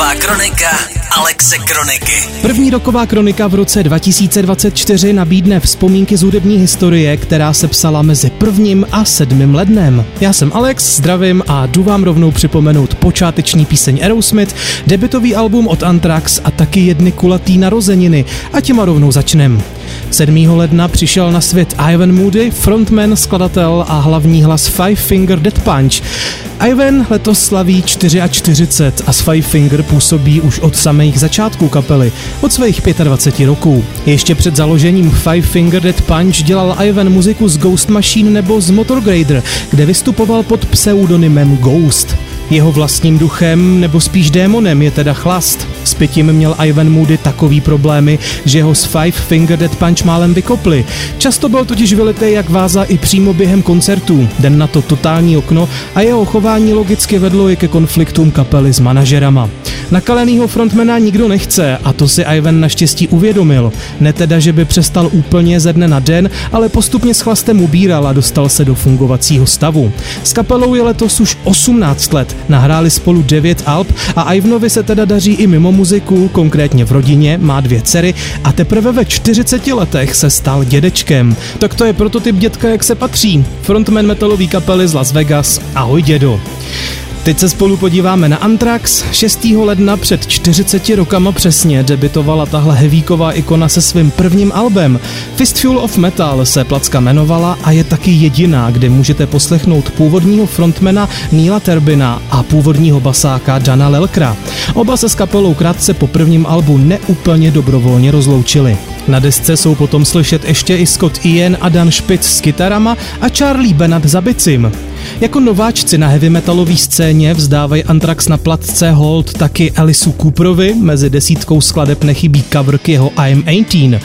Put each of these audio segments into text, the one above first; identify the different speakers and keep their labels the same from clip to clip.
Speaker 1: roková kronika Alexe Kroniky.
Speaker 2: První roková kronika v roce 2024 nabídne vzpomínky z hudební historie, která se psala mezi prvním a sedmým lednem. Já jsem Alex, zdravím a jdu vám rovnou připomenout počáteční píseň Aerosmith, debitový album od Anthrax a taky jedny kulatý narozeniny. A těma rovnou začnem. 7. ledna přišel na svět Ivan Moody, frontman, skladatel a hlavní hlas Five Finger Dead Punch. Ivan letos slaví 44 a s Five Finger působí už od samých začátků kapely, od svých 25 roků. Ještě před založením Five Finger Dead Punch dělal Ivan muziku z Ghost Machine nebo z Motorgrader, kde vystupoval pod pseudonymem Ghost. Jeho vlastním duchem, nebo spíš démonem, je teda chlast. Pitím měl Ivan Moody takový problémy, že ho s Five Finger Dead Punch málem vykopli. Často byl totiž vylitý jak váza i přímo během koncertů. Den na to totální okno a jeho chování logicky vedlo i ke konfliktům kapely s manažerama. Nakalenýho frontmana nikdo nechce a to si Ivan naštěstí uvědomil. Ne teda, že by přestal úplně ze dne na den, ale postupně s chlastem ubíral a dostal se do fungovacího stavu. S kapelou je letos už 18 let, nahráli spolu 9 alb a Ivanovi se teda daří i mimo muziku, konkrétně v rodině, má dvě dcery a teprve ve 40 letech se stal dědečkem. Tak to je prototyp dětka, jak se patří. Frontman metalový kapely z Las Vegas. Ahoj dědo. Teď se spolu podíváme na Anthrax. 6. ledna před 40 rokama přesně debitovala tahle hevíková ikona se svým prvním albem. Fistful of Metal se placka jmenovala a je taky jediná, kde můžete poslechnout původního frontmana Neila Terbina a původního basáka Dana Lelkra. Oba se s kapelou krátce po prvním albu neúplně dobrovolně rozloučili. Na desce jsou potom slyšet ještě i Scott Ian a Dan Spitz s kytarama a Charlie Bennett za bicím. Jako nováčci na heavy metalové scéně vzdávají Anthrax na platce hold taky Alisu Cooperovi, mezi desítkou skladeb nechybí cover k jeho I'm 18.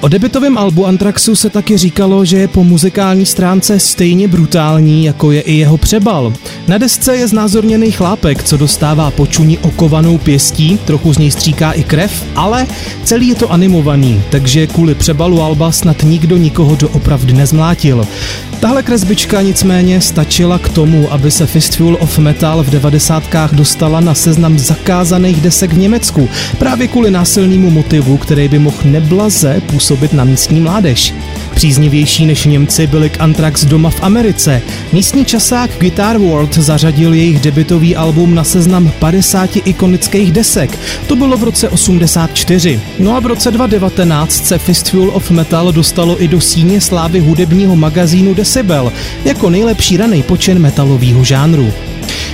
Speaker 2: O debitovém albu Anthraxu se taky říkalo, že je po muzikální stránce stejně brutální, jako je i jeho přebal. Na desce je znázorněný chlápek, co dostává počuní okovanou pěstí, trochu z něj stříká i krev, ale celý je to animovaný, takže kvůli přebalu alba snad nikdo nikoho doopravdy nezmlátil. Tahle kresbička nicméně stačila k tomu, aby se Fistful of Metal v devadesátkách dostala na seznam zakázaných desek v Německu, právě kvůli násilnému motivu, který by mohl neblaze působit na místní mládež. Příznivější než Němci byli k Anthrax doma v Americe. Místní časák Guitar World zařadil jejich debitový album na seznam 50 ikonických desek. To bylo v roce 84. No a v roce 2019 se Fistful of Metal dostalo i do síně slávy hudebního magazínu Decibel jako nejlepší raný počin metalového žánru.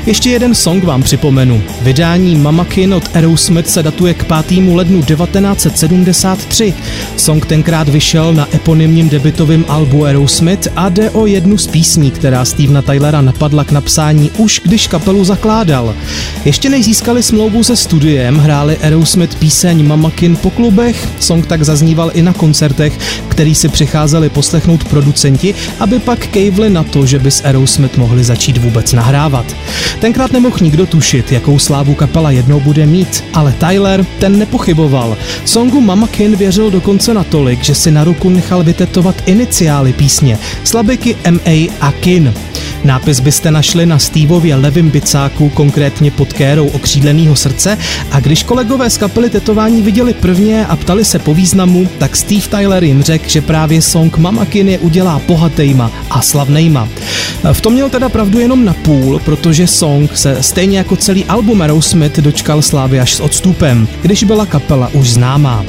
Speaker 2: Ještě jeden song vám připomenu. Vydání Mamakin od Aerosmith se datuje k 5. lednu 1973. Song tenkrát vyšel na eponymním debitovém albu Aerosmith a jde o jednu z písní, která Stevena Tylera napadla k napsání už když kapelu zakládal. Ještě než získali smlouvu se studiem, hráli Aerosmith píseň Mamakin po klubech, song tak zazníval i na koncertech, který si přicházeli poslechnout producenti, aby pak kejvli na to, že by s Aerosmith mohli začít vůbec nahrávat. Tenkrát nemohl nikdo tušit, jakou slávu kapela jednou bude mít, ale Tyler ten nepochyboval. Songu Mama Kin věřil dokonce natolik, že si na ruku nechal vytetovat iniciály písně, slabiky M.A. a Kin. Nápis byste našli na Steveově levém bicáku, konkrétně pod kérou okřídleného srdce a když kolegové z kapely tetování viděli prvně a ptali se po významu, tak Steve Tyler jim řekl, že právě song Mama Kin je udělá bohatejma a slavnejma. V tom měl teda pravdu jenom na půl, protože song se stejně jako celý album Aerosmith dočkal slávy až s odstupem, když byla kapela už známá.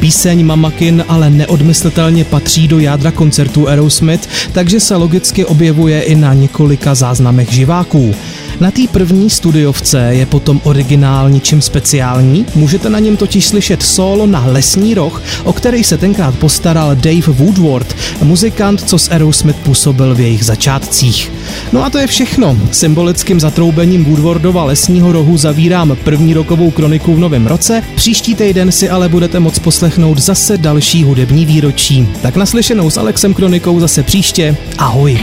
Speaker 2: Píseň Mamakin ale neodmyslitelně patří do jádra koncertu Aerosmith, takže se logicky objevuje i na několika záznamech živáků. Na té první studiovce je potom originál ničím speciální, můžete na něm totiž slyšet solo na lesní roh, o který se tenkrát postaral Dave Woodward, muzikant, co s Aerosmith působil v jejich začátcích. No a to je všechno. Symbolickým zatroubením Woodwardova lesního rohu zavírám první rokovou kroniku v novém roce, příští týden si ale budete moct poslechnout zase další hudební výročí. Tak naslyšenou s Alexem Kronikou zase příště. Ahoj.